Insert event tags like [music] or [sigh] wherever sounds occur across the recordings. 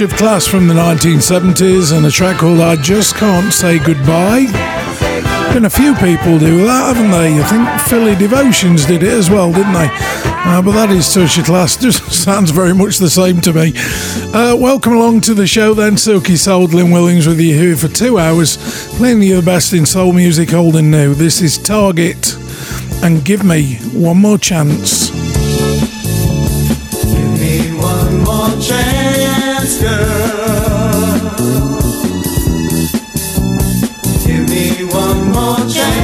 Of class from the 1970s and a track called I Just Can't Say Goodbye. Been a few people do that, haven't they? I think Philly Devotions did it as well, didn't they? Uh, but that is of class. [laughs] Just sounds very much the same to me. Uh, welcome along to the show then. Silky Soul, Glyn Williams with you here for two hours, playing you the best in soul music, old and new. This is Target and Give Me One More Chance. Chance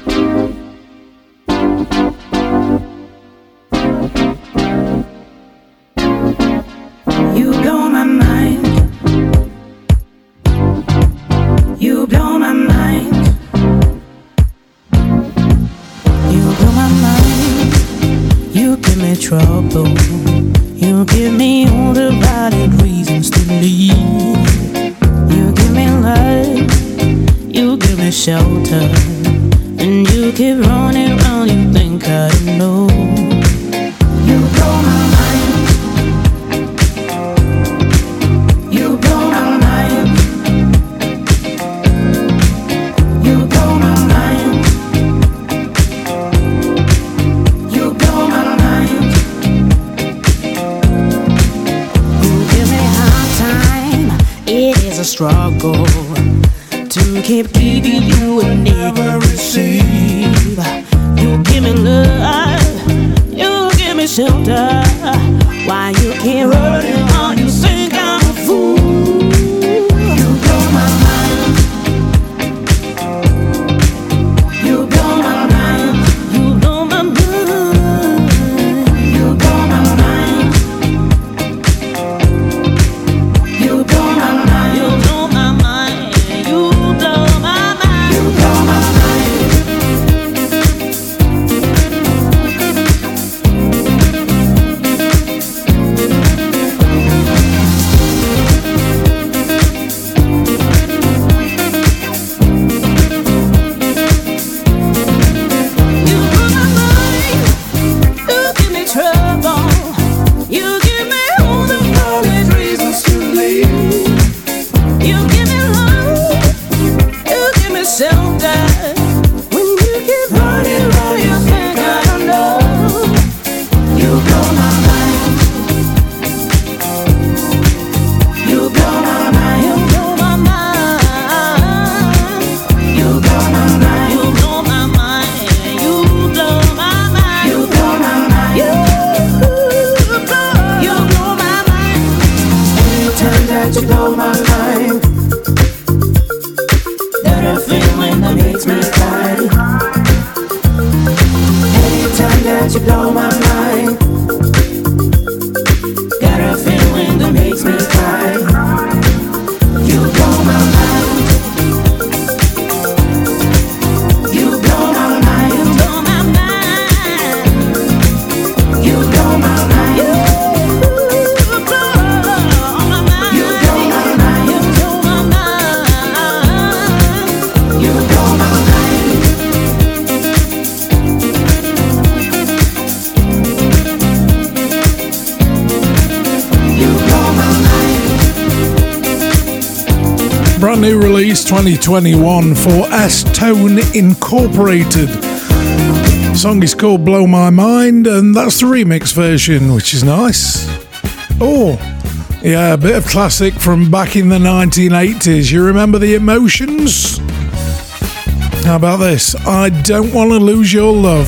shelter. And you keep running around, you think I know. You blow my mind. You blow my mind. You blow my mind. You blow my mind. Hard time. It is a struggle to keep keeping 2021 for S Tone Incorporated. The song is called Blow My Mind, and that's the remix version, which is nice. Oh, yeah, a bit of classic from back in the 1980s. You remember the emotions? How about this? I don't want to lose your love.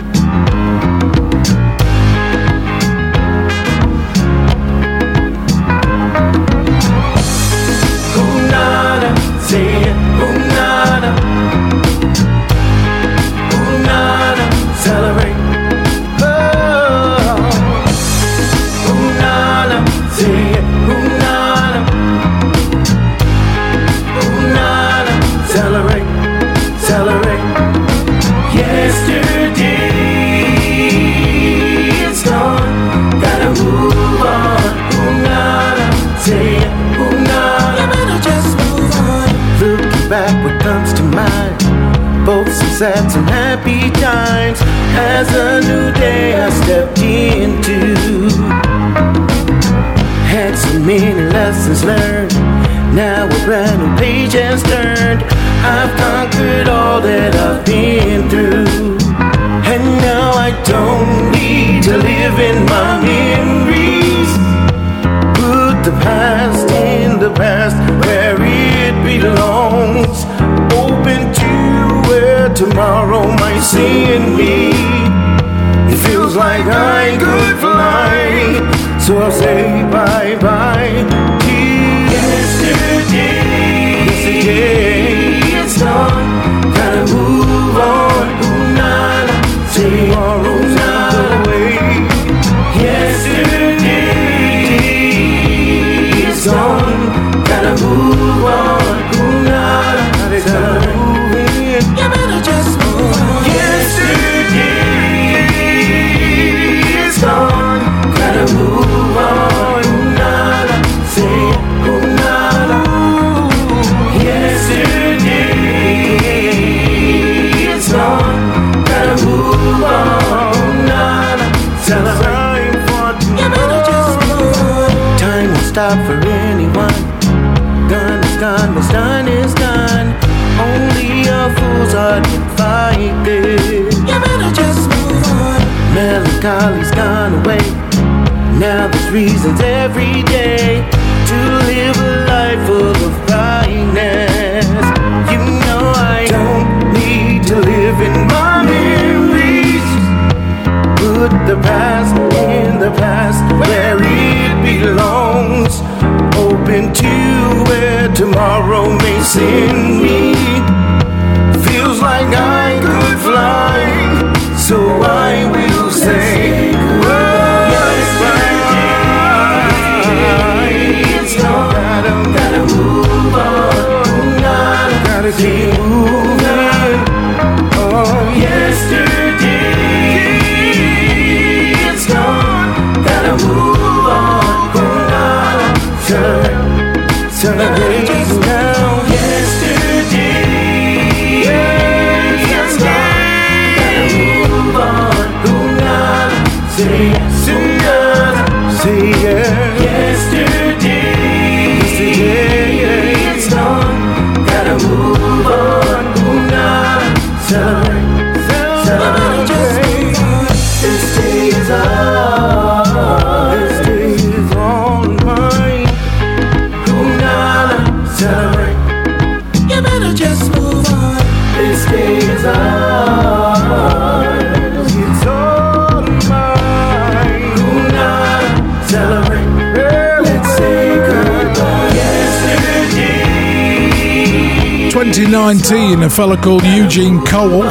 2019, a fella called Eugene Cole.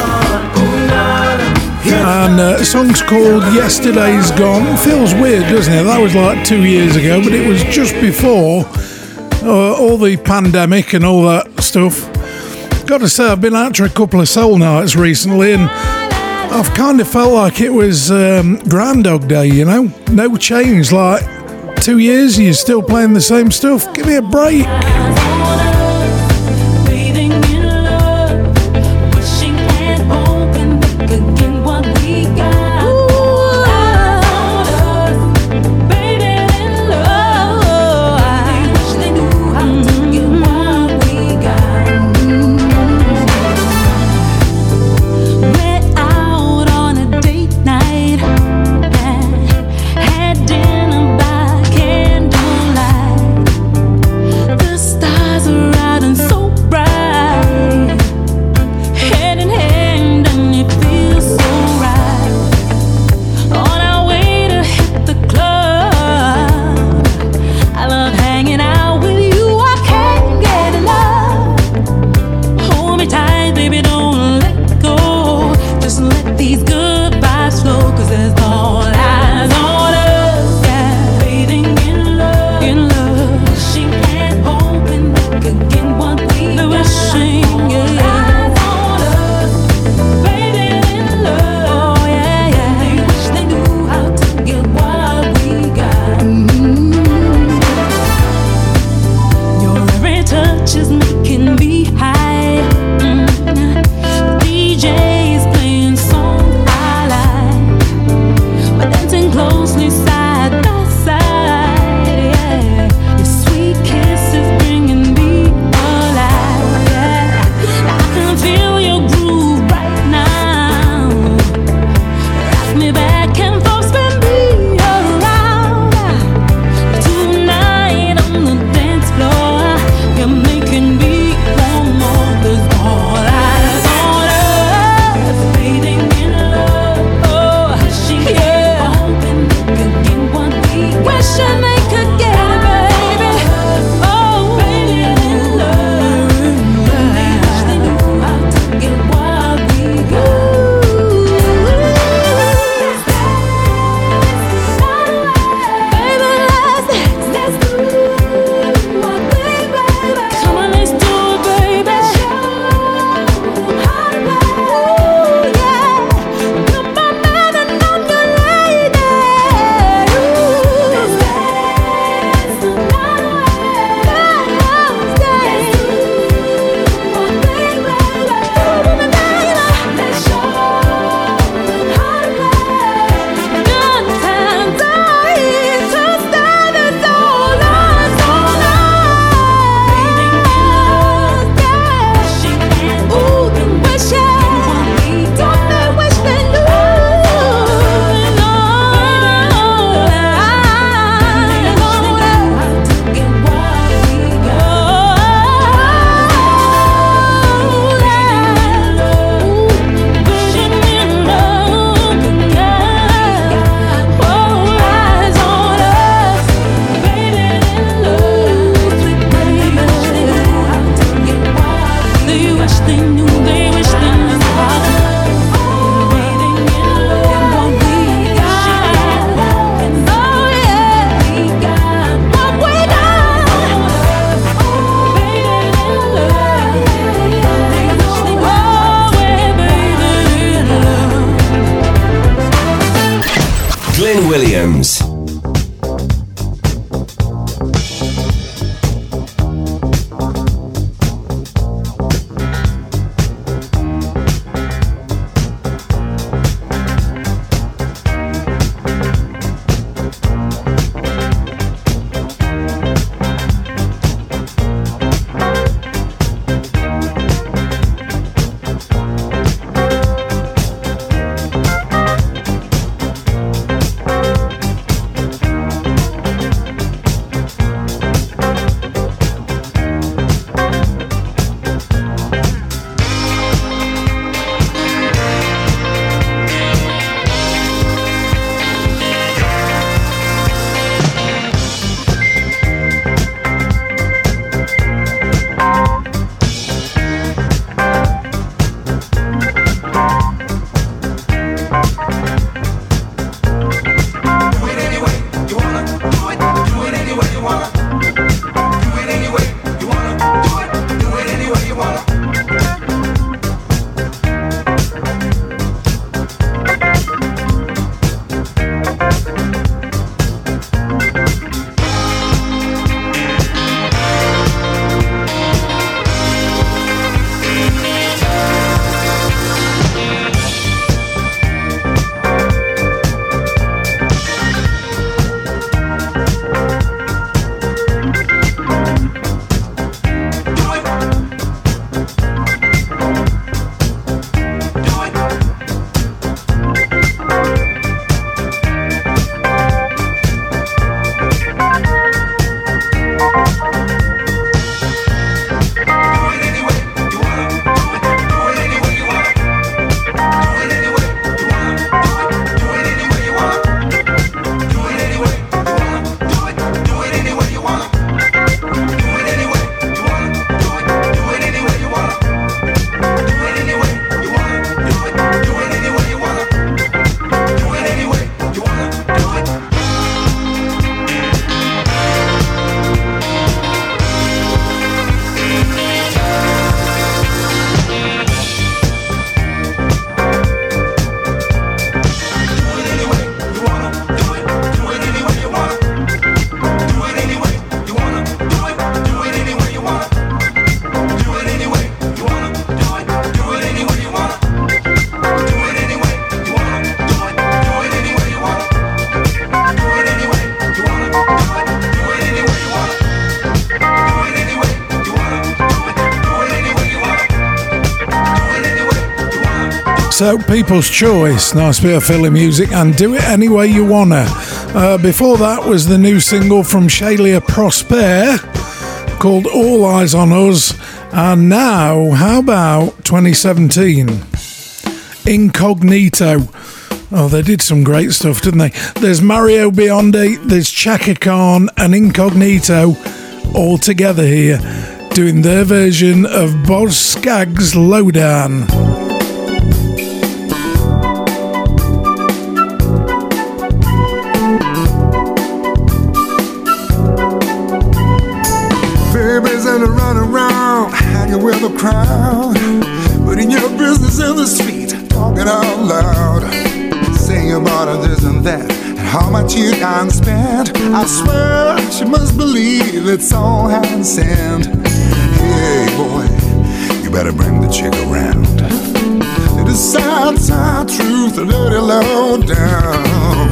And uh, song's called Yesterday's Gone. Feels weird, doesn't it? That was like two years ago, but it was just before uh, all the pandemic and all that stuff. Got to say, I've been to a couple of soul nights recently, and I've kind of felt like it was um, Groundhog Day, you know? No change, like two years and you're still playing the same stuff. Give me a break. So, People's Choice, nice bit of Philly music, and Do It Any Way You Wanna. Uh, before that was the new single from Shalia Prosper called All Eyes on Us. And now, how about 2017? Incognito. Oh, they did some great stuff, didn't they? There's Mario Biondi, there's Chaka Khan, and Incognito all together here doing their version of Boz Skaggs' Lowdown. time spent. I swear she must believe it's all hand sent. Hey boy, you better bring the chick around. It is sad, sad truth, a dirty low down.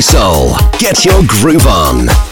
Soul. Get your groove on.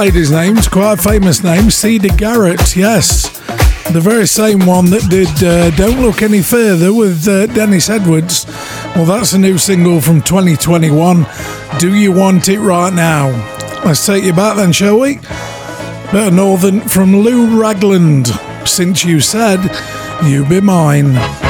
Lady's name's quite famous name, Siedah Garrett, yes. The very same one that did uh, Don't Look Any Further with uh, Dennis Edwards. Well, that's a new single from 2021. Do You Want It Right Now? Let's take you back then, shall we? Bit Northern from Lou Ragland. Since you said you be mine.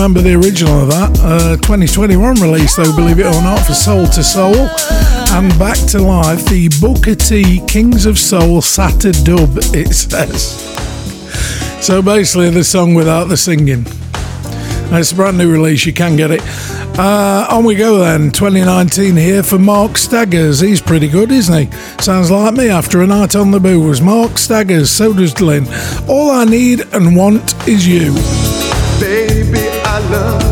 Remember the original of that. Uh, 2021 release, though, believe it or not, for Soul II Soul. And back to life, the Booker T Kings of Soul Sata dub, it says. So basically, the song without the singing. It's a brand new release, you can get it. Uh, on we go then, 2019 here for Mark Staggers. He's pretty good, isn't he? Sounds like me after a night on the booze. Mark Staggers, so does Glyn. All I need and want is you. Love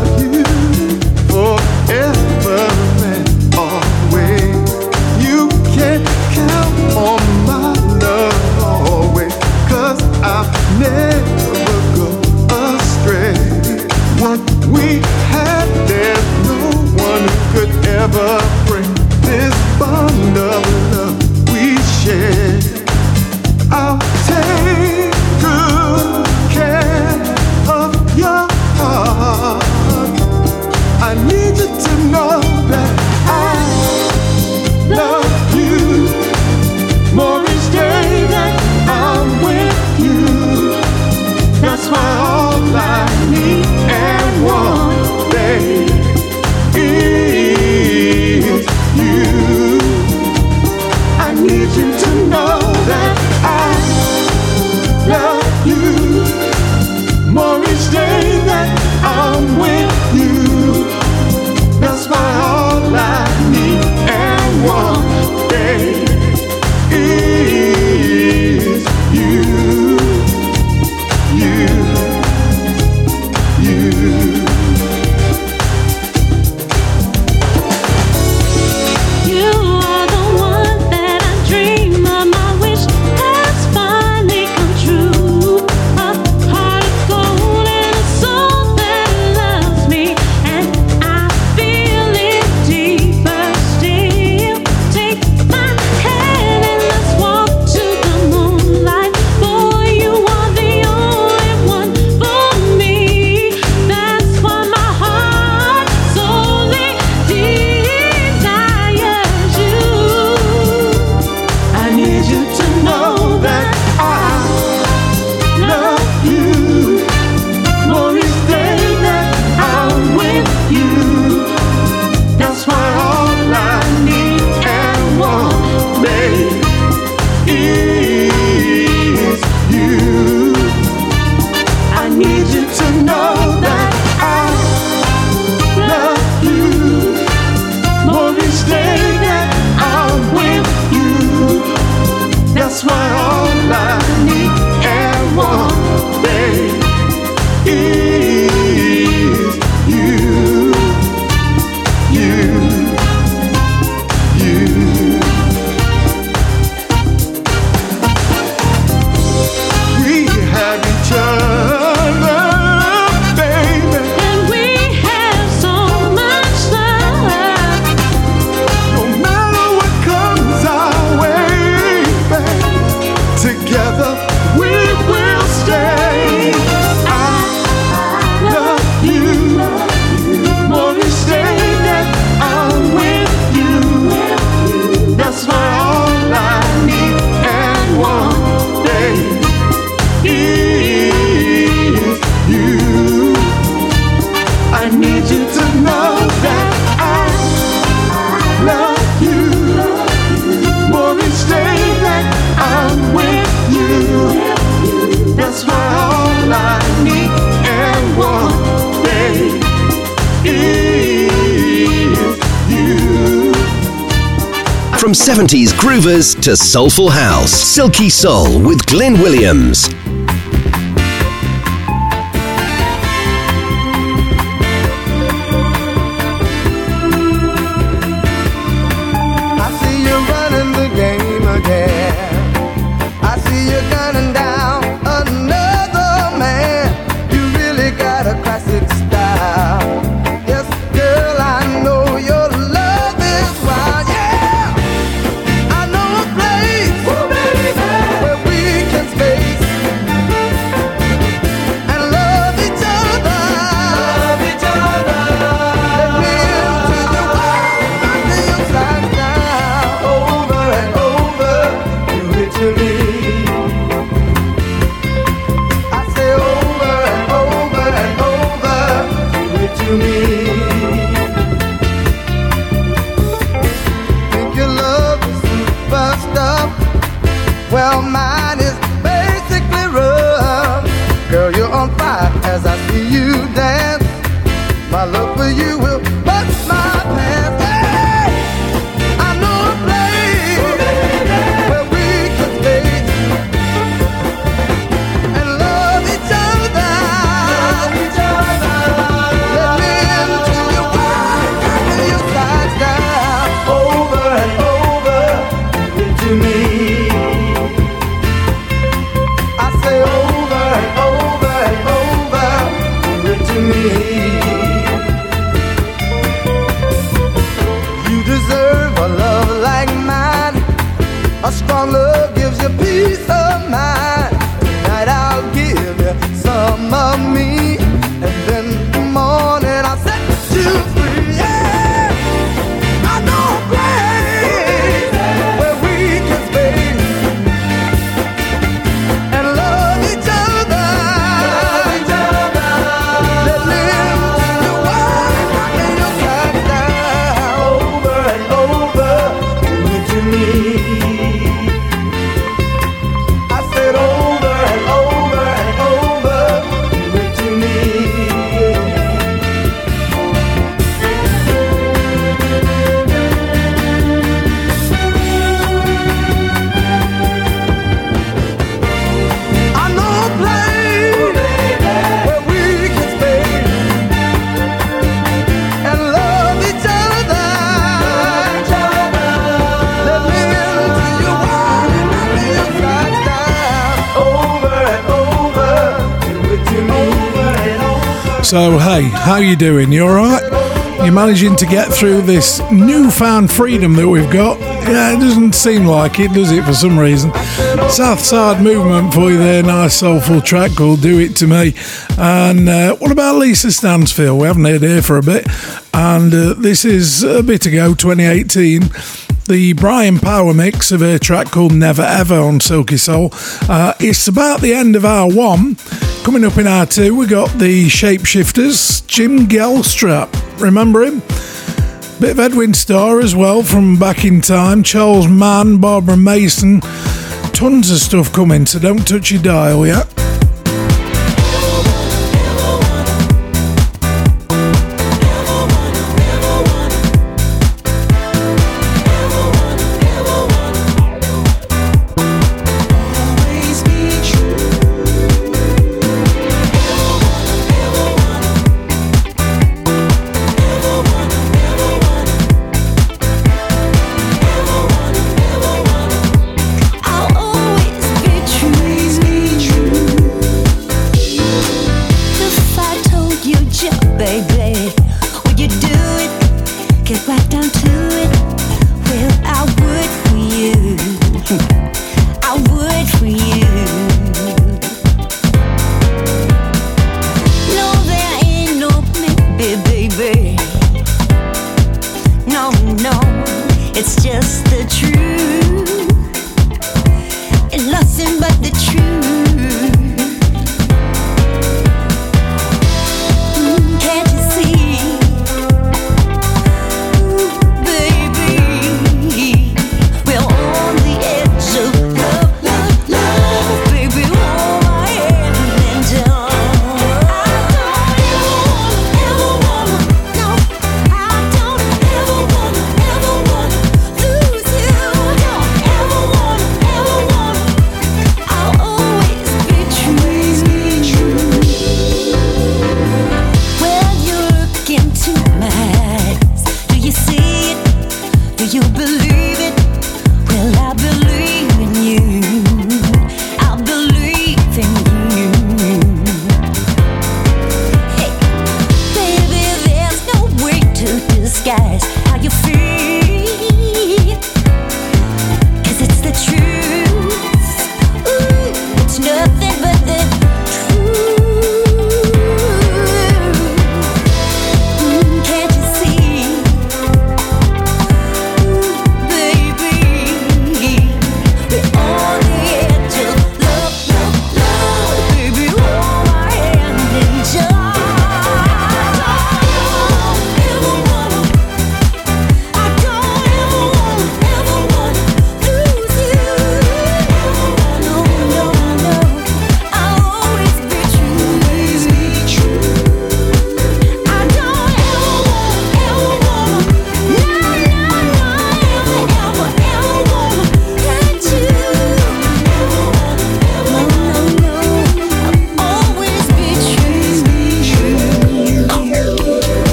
70s groovers to soulful house, Silky Soul with Glenn Williams. So, hey, how you doing? You alright? You're managing to get through this newfound freedom that we've got? Yeah, it doesn't seem like it, does it, for some reason? South Side Movement for you there, nice soulful track called Do It To Me. And uh, what about Lisa Stansfield? We haven't heard her for a bit. And uh, this is a bit ago, 2018 the Brian Power mix of a track called Never Ever on Silky Soul. Uh, it's about the end of our one. Coming up in R2, we got the Shapeshifters, Jim Gilstrap. Remember him? Bit of Edwin Starr as well from back in time, Charles Mann, Barbara Mason. Tons of stuff coming, so don't touch your dial yet.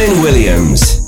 Glyn Williams.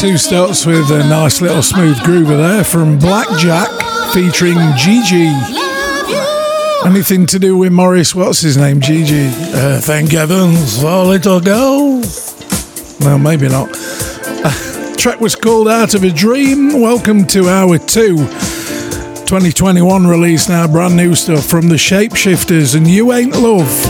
Two starts with a nice little smooth groover there from Blackjack featuring Gigi. Anything to do with Morris? What's his name? Gigi. Uh, thank heavens for little girl. No, maybe not. [laughs] Track was called Out of a Dream. Welcome to hour two. 2021 release now, brand new stuff from the Shapeshifters and You Ain't Love.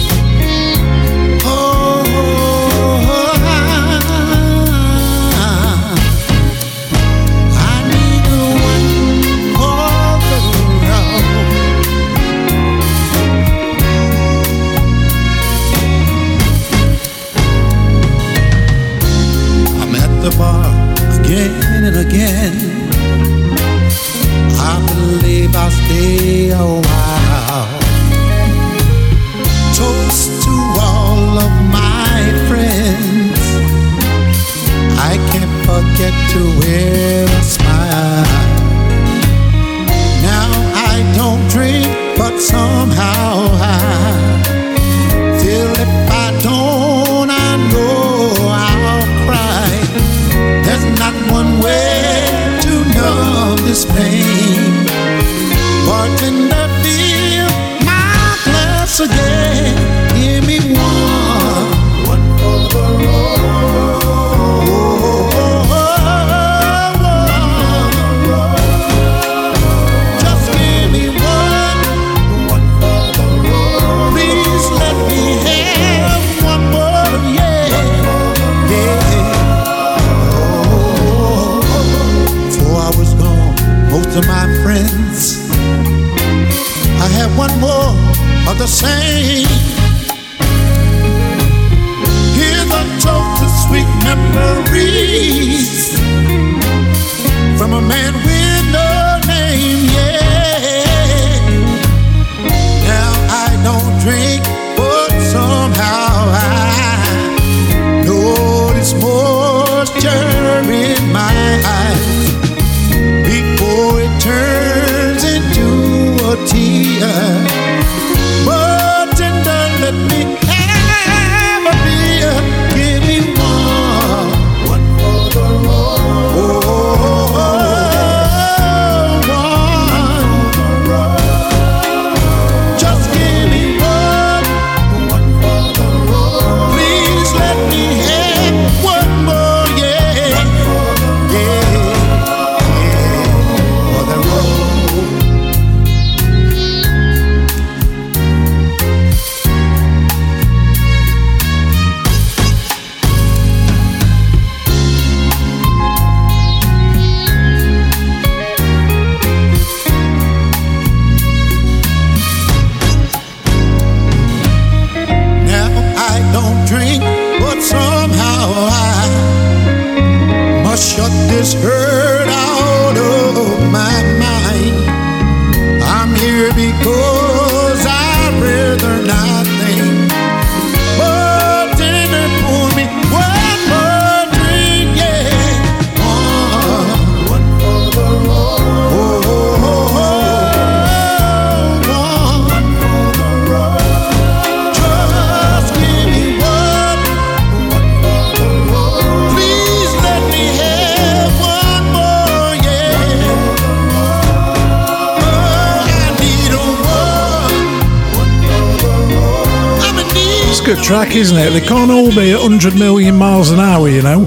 can't all be at 100 million miles an hour, you know.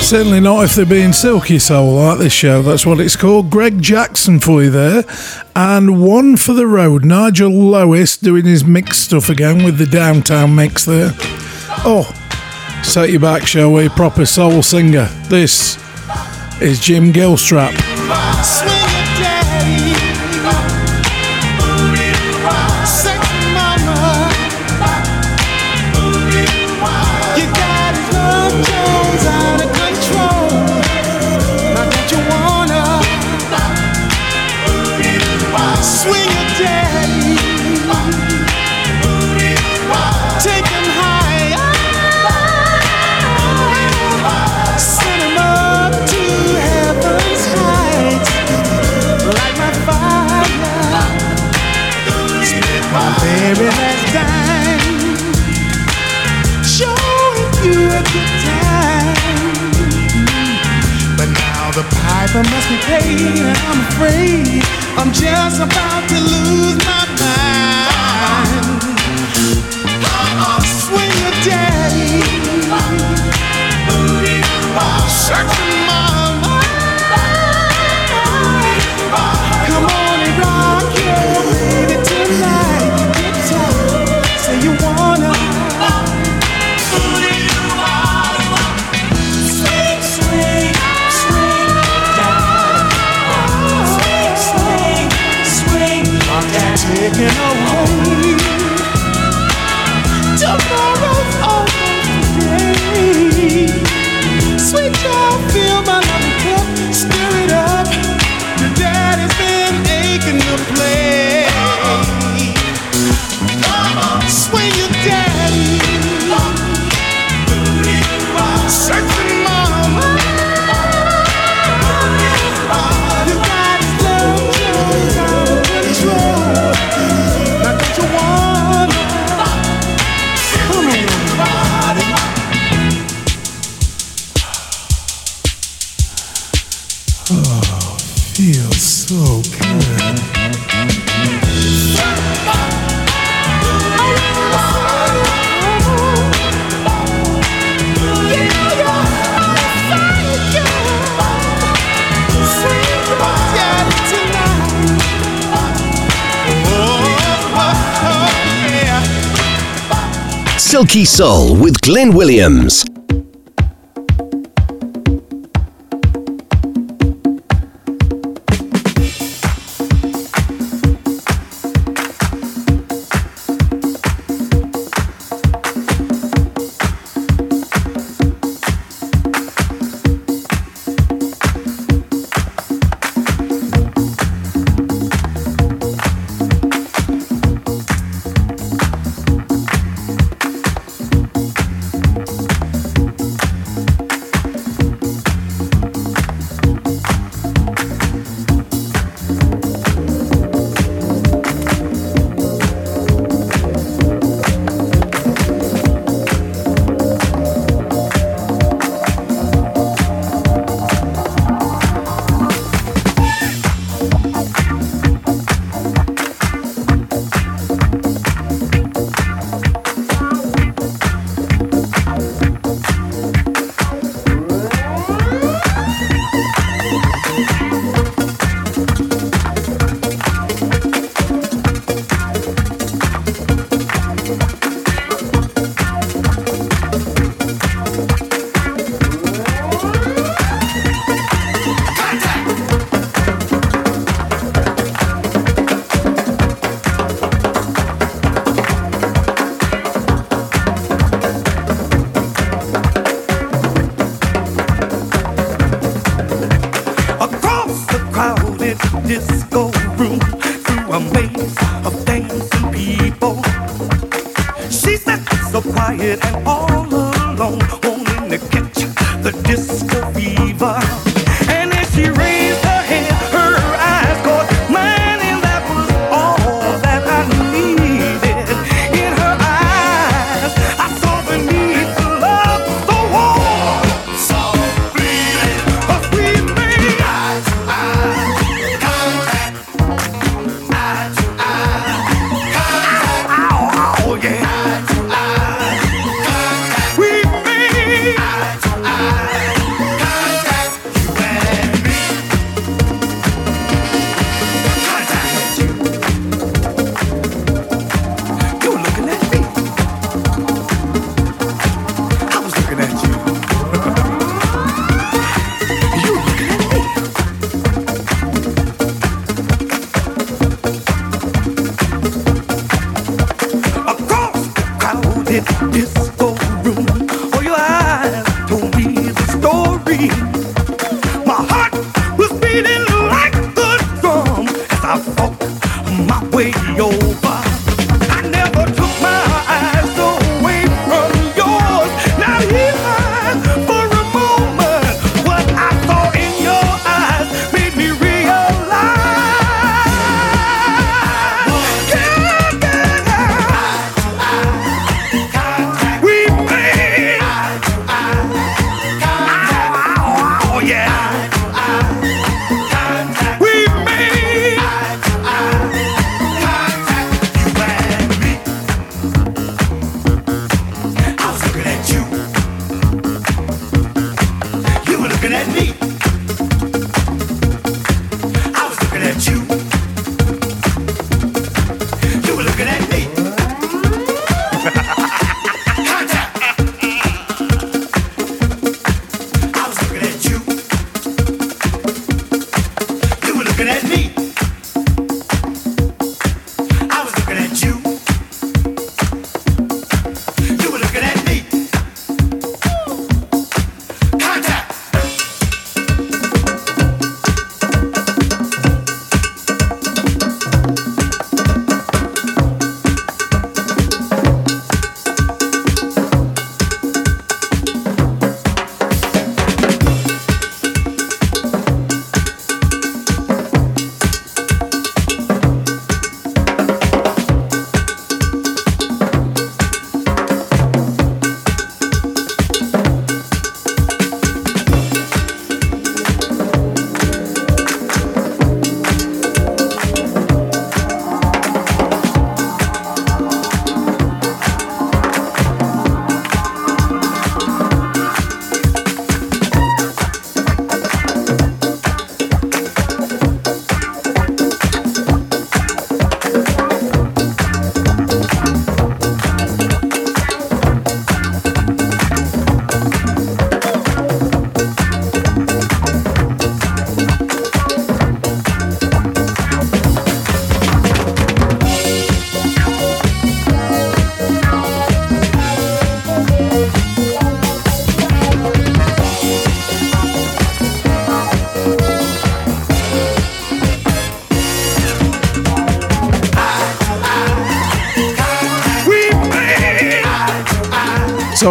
Certainly not if they're being silky soul like this show. That's what it's called. Greg Jackson for you there. And one for the road. Nigel Lewis doing his mix stuff again with the downtown mix there. Oh, set you back, shall we? Proper soul singer. This is Jim Gilstrap. today and I'm afraid I'm just about to lose my mind. Swing a day, searching my Silky Soul with Glyn Williams.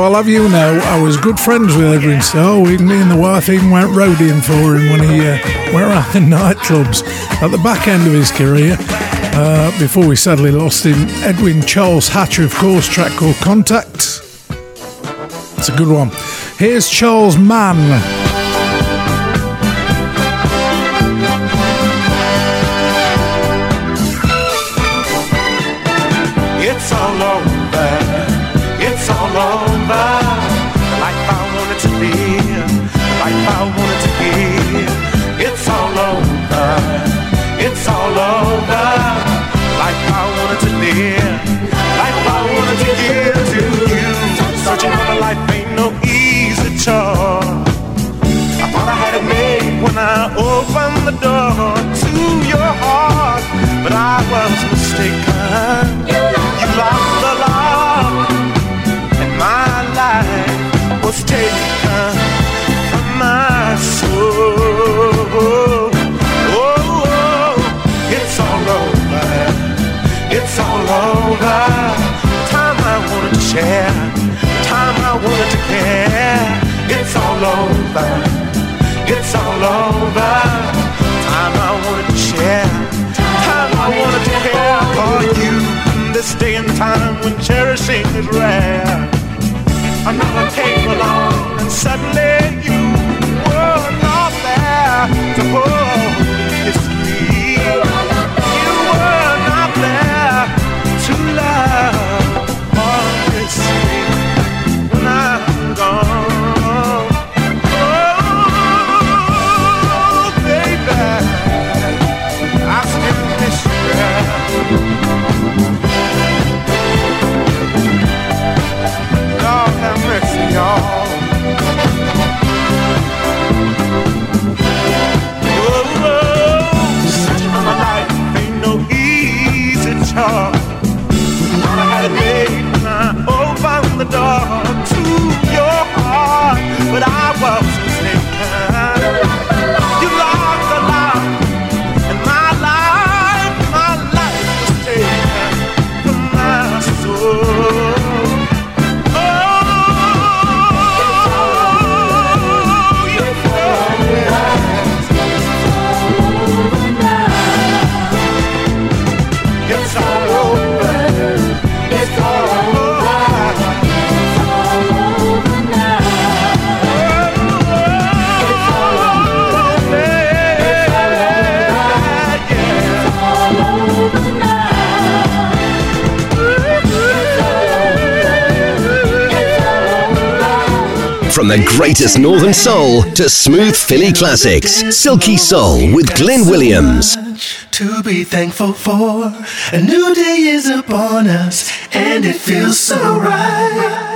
I'll have you know, I was good friends with Edwin. We, me and the wife even went roading for him when he uh, went around the [laughs] nightclubs. At the back end of his career, uh, before we sadly lost him, Edwin Charles Hatcher, of course, track called Contact. It's a good one. Here's Charles Mann. All over it's all over. Time I to share, time I to care for you. This day and time when cherishing is rare, another came along and suddenly you were not there to hold greatest Northern Soul to smooth Philly classics, Silky Soul with Glyn Williams. To be thankful for, a new day is upon us, and it feels so right.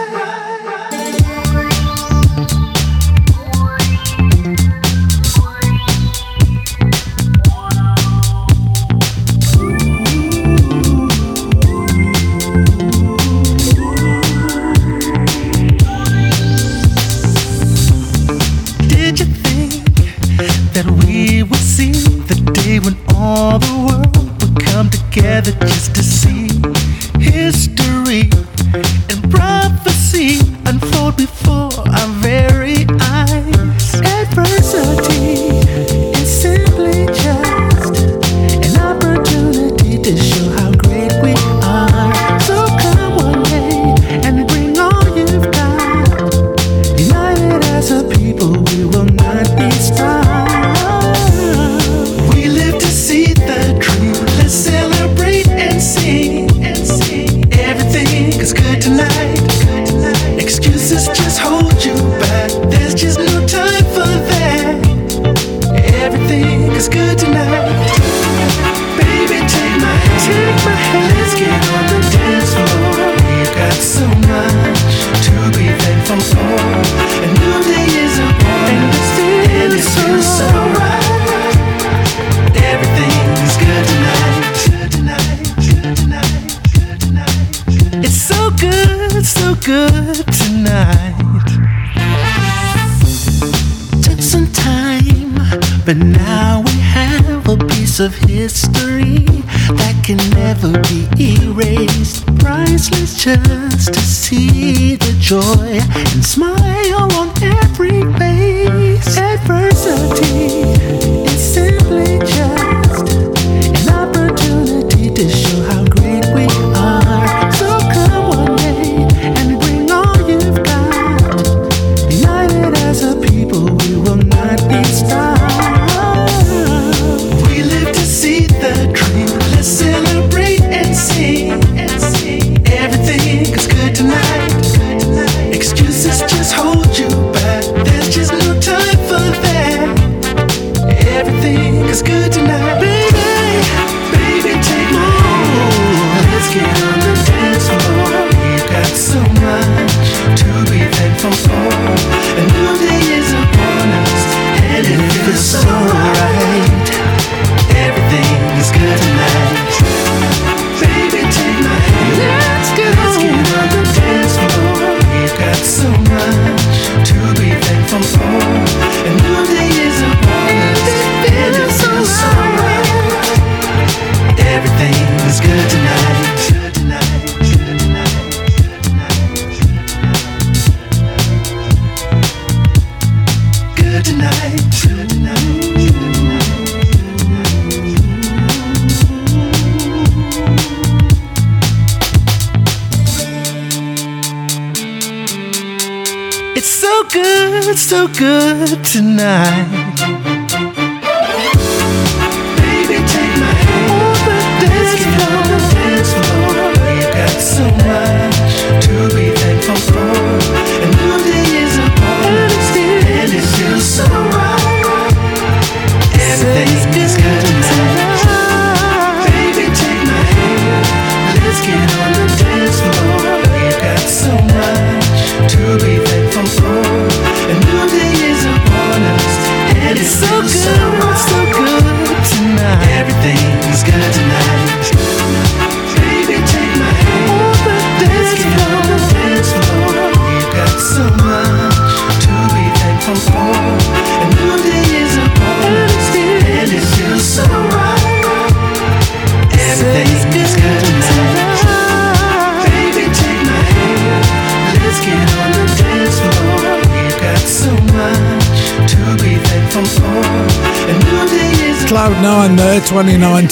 It's good tonight.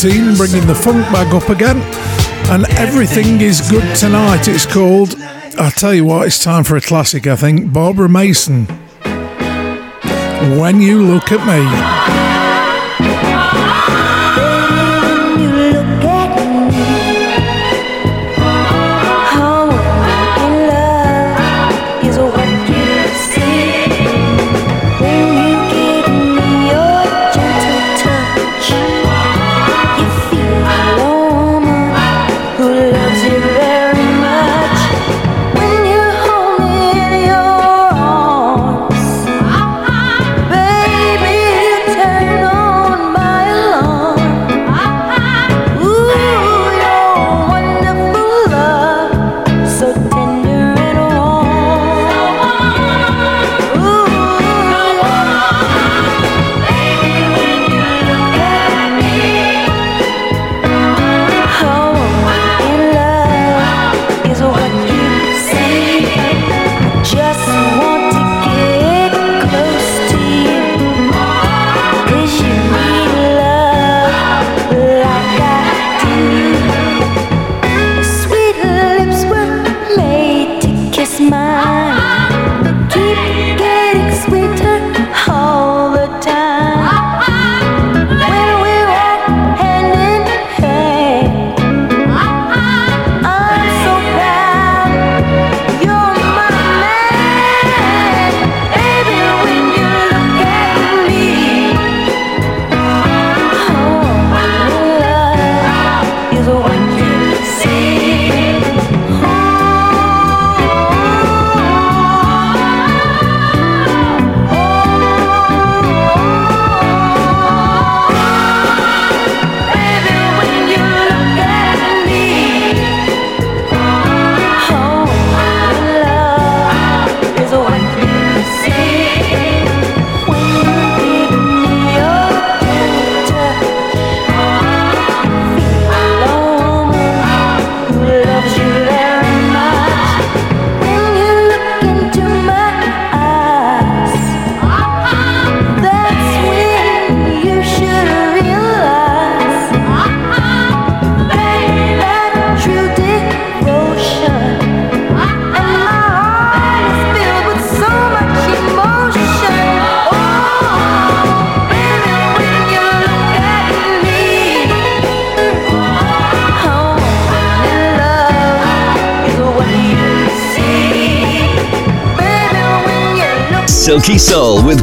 bringing the funk back up again. And everything is good tonight. It's called. I'll tell you what, it's time for a classic, I think. Barbara Mason. When you look at me.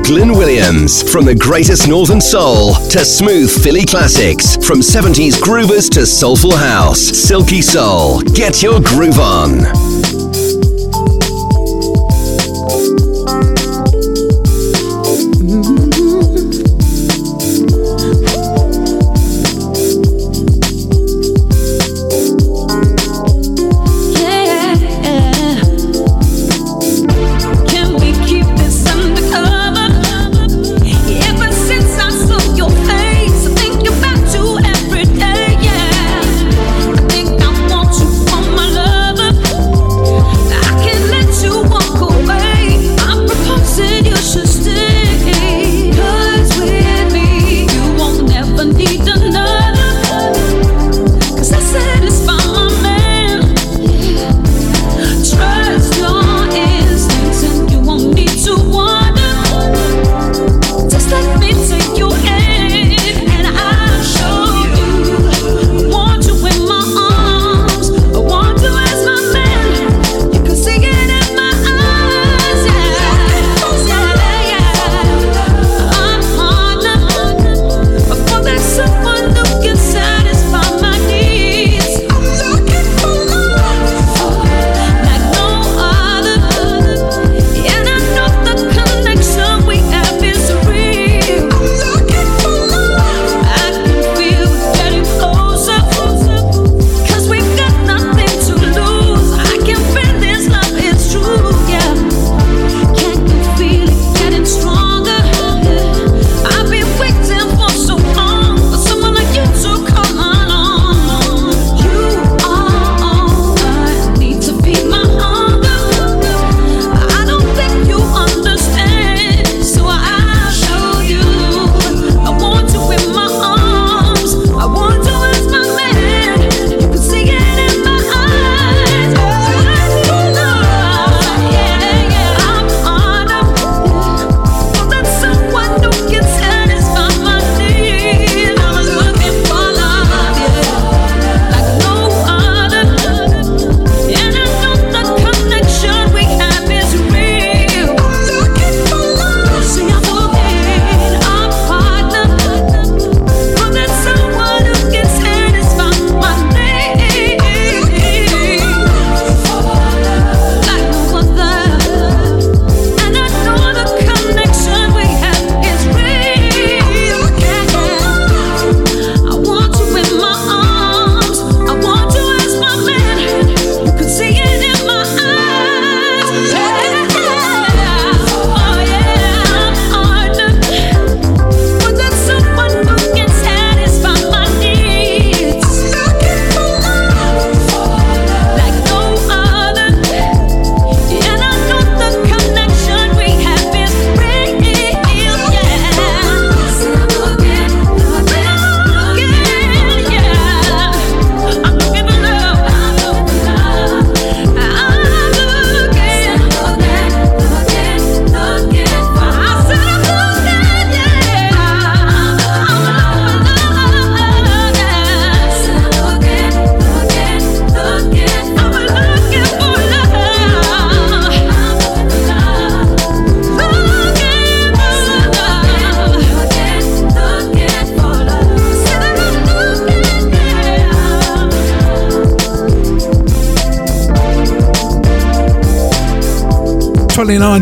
Glyn Williams. From the greatest northern soul to smooth Philly classics. From 70s groovers to soulful house. Silky Soul. Get your groove on.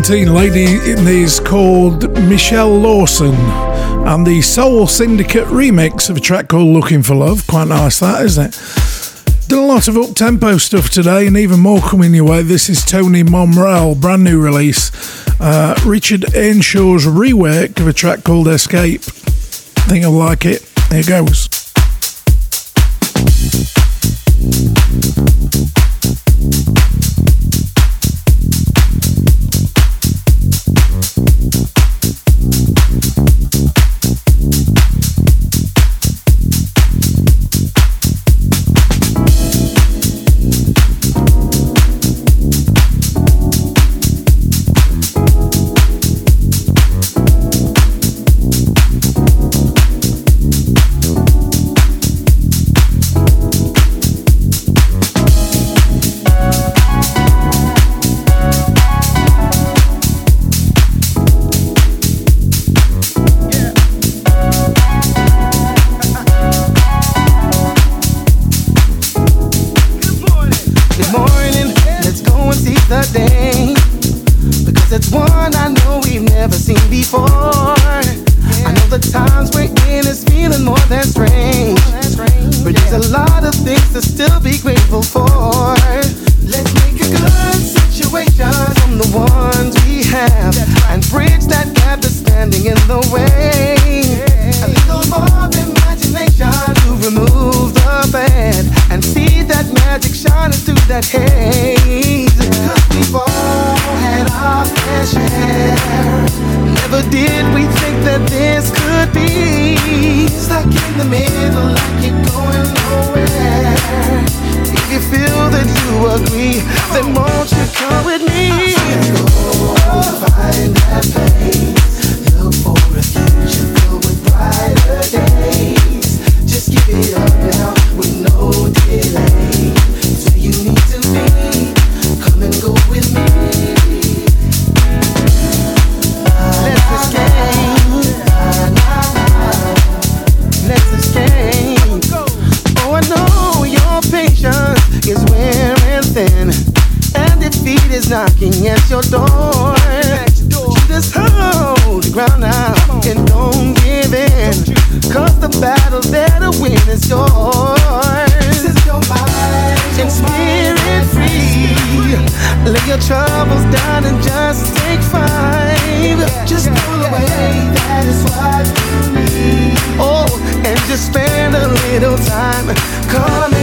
Lady in these called Michelle Lawson and the Soul Syndicate remix of a track called Looking for Love. Quite nice, that isn't it? Done a lot of up tempo stuff today and even more coming your way. This is Tony Momrelle, brand new release. Uh, Richard Earnshaw's rework of a track called Escape. I think I'll like it. Here goes. knocking at your door. Just hold the ground out and don't give in. Cause the battle that I win is yours. Is your and spirit free. Lay your troubles down and just take five. Just pull away, that is what you need. Oh, and just spend a little time. Come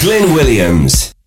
Glyn Williams.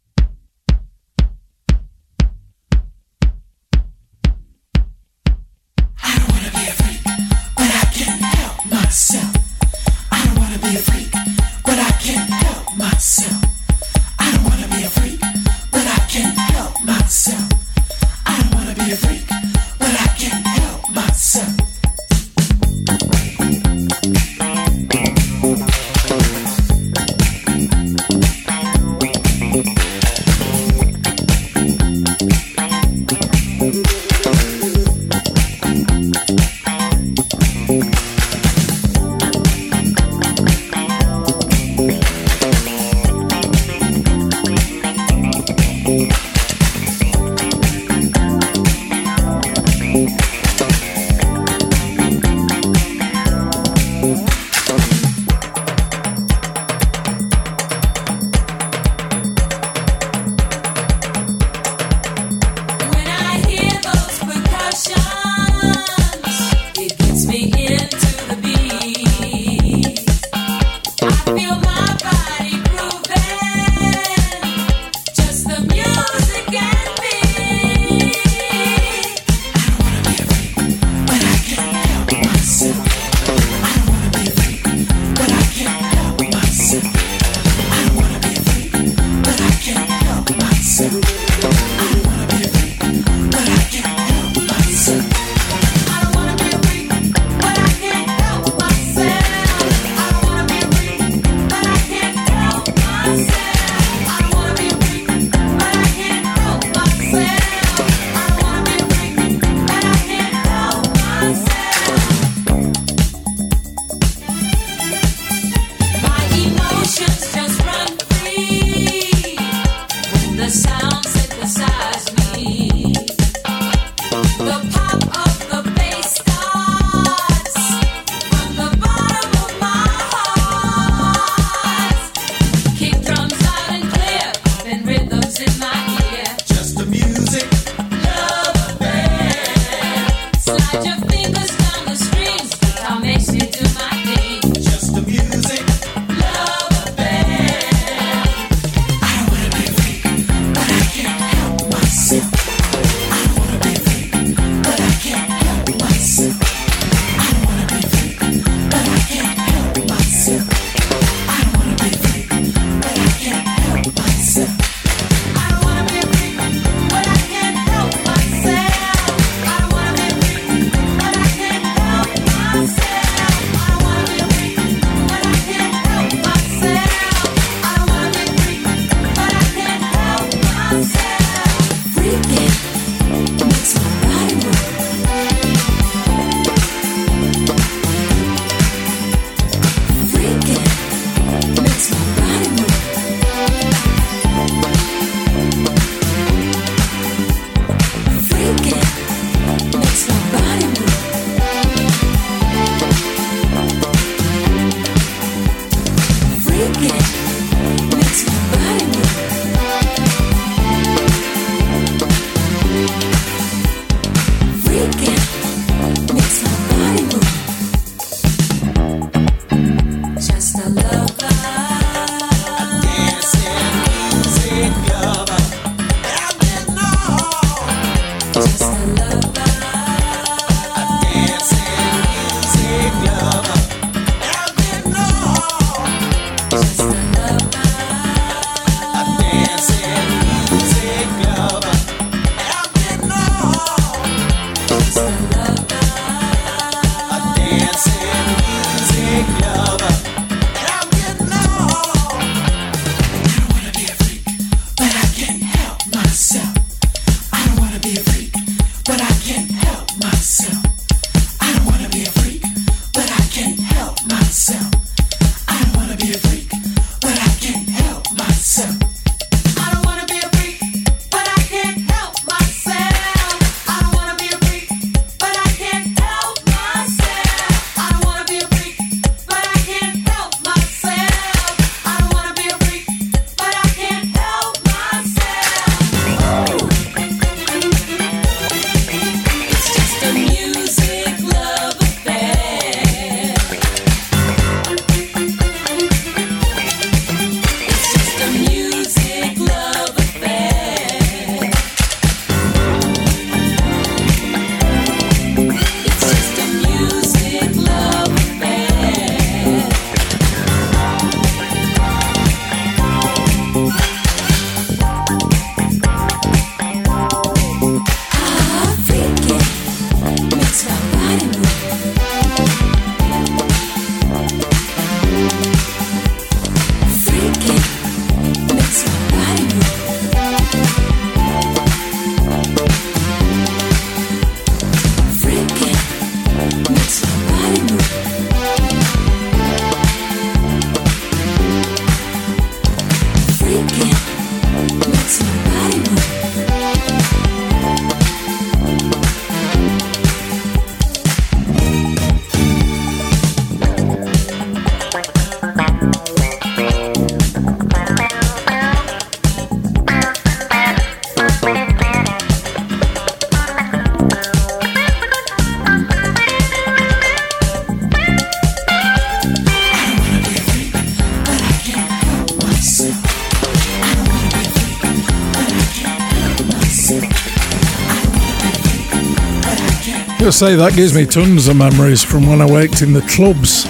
Gotta say, that gives me tons of memories from when I worked in the clubs.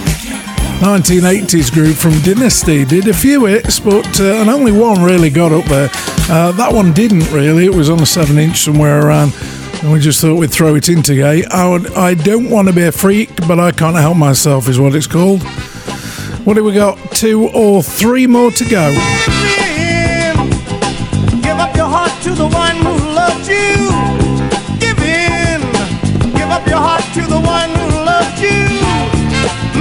1980s group from Dynasty did a few hits, but uh, and only one really got up there. Uh, that one didn't really. It was on a seven inch somewhere around, and we just thought we'd throw it in today. I, would, I don't want to be a freak, but I can't help myself, is what it's called. What do we got? Two or three more to go. To the one who loves you.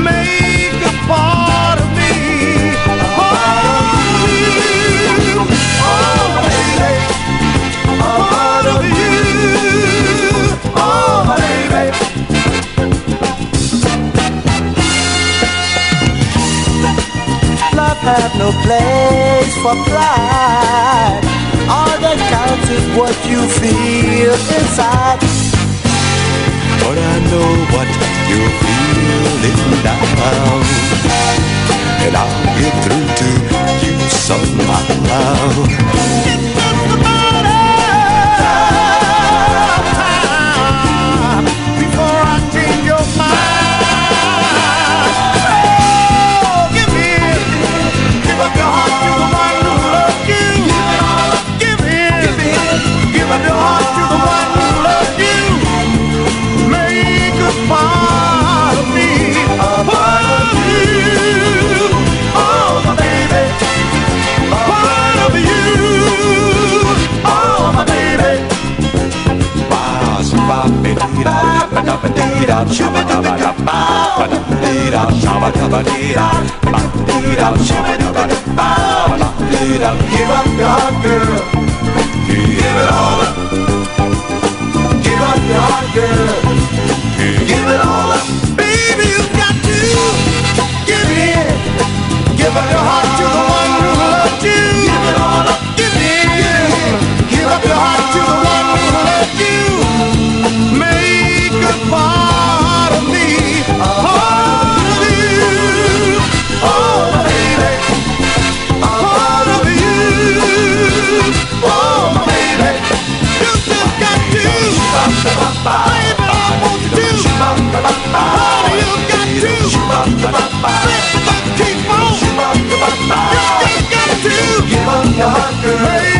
Make a part of me. part of you. Oh, baby. A part of you. Oh, baby. Love have no place for pride. All that counts is what you feel inside. But I know what you're feeling now. And I'll get through Give up your girl. Give it all up. Give up your girl. Give it all up. Baby, you got to give in. Give up your heart to the one who loved you. Give it all up. Give in. Give up your heart to the one who loved you. Make keep on. You just got to. Give up your heart, girl. Make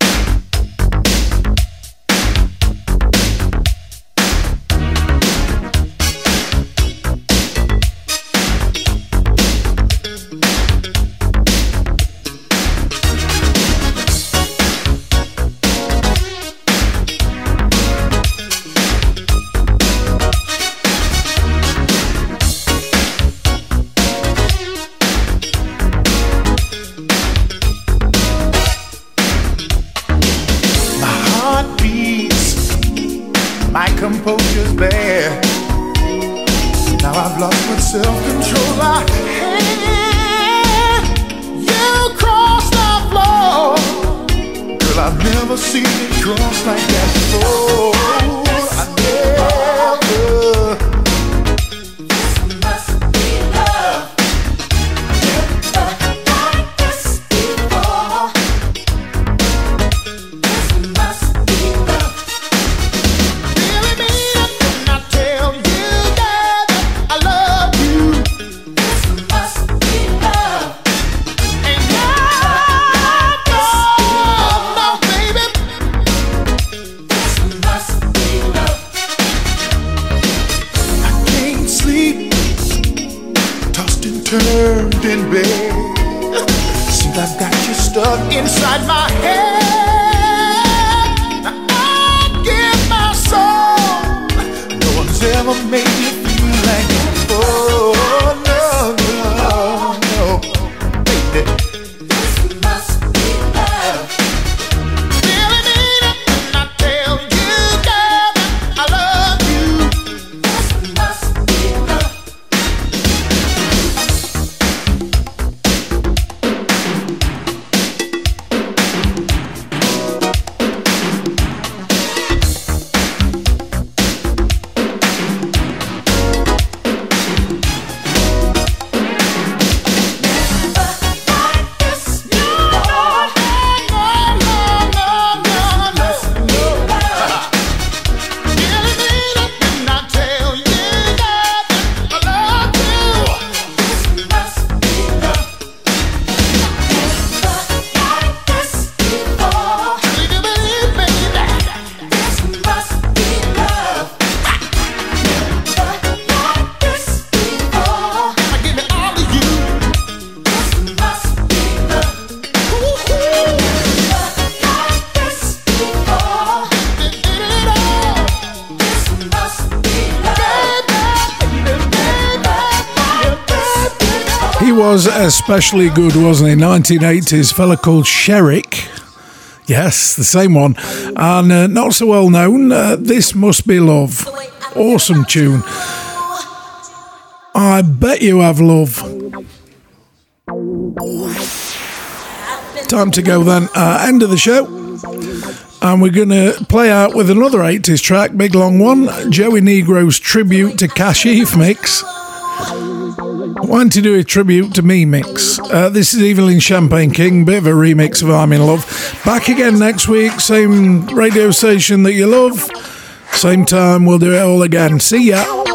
Especially good, wasn't he? 1980s fella called Sherrick. Yes, the same one. And uh, not so well known, uh, This Must Be Love. Awesome tune. I bet you have love. Time to go then. Uh, end of the show. And we're going to play out with another 80s track, big long one Joey Negro's tribute to Kashif mix. Wanted to do a tribute to me mix. Uh, this is Evelyn Champagne King, bit of a remix of I'm in Love. Back again next week, same radio station that you love, same time, we'll do it all again. See ya.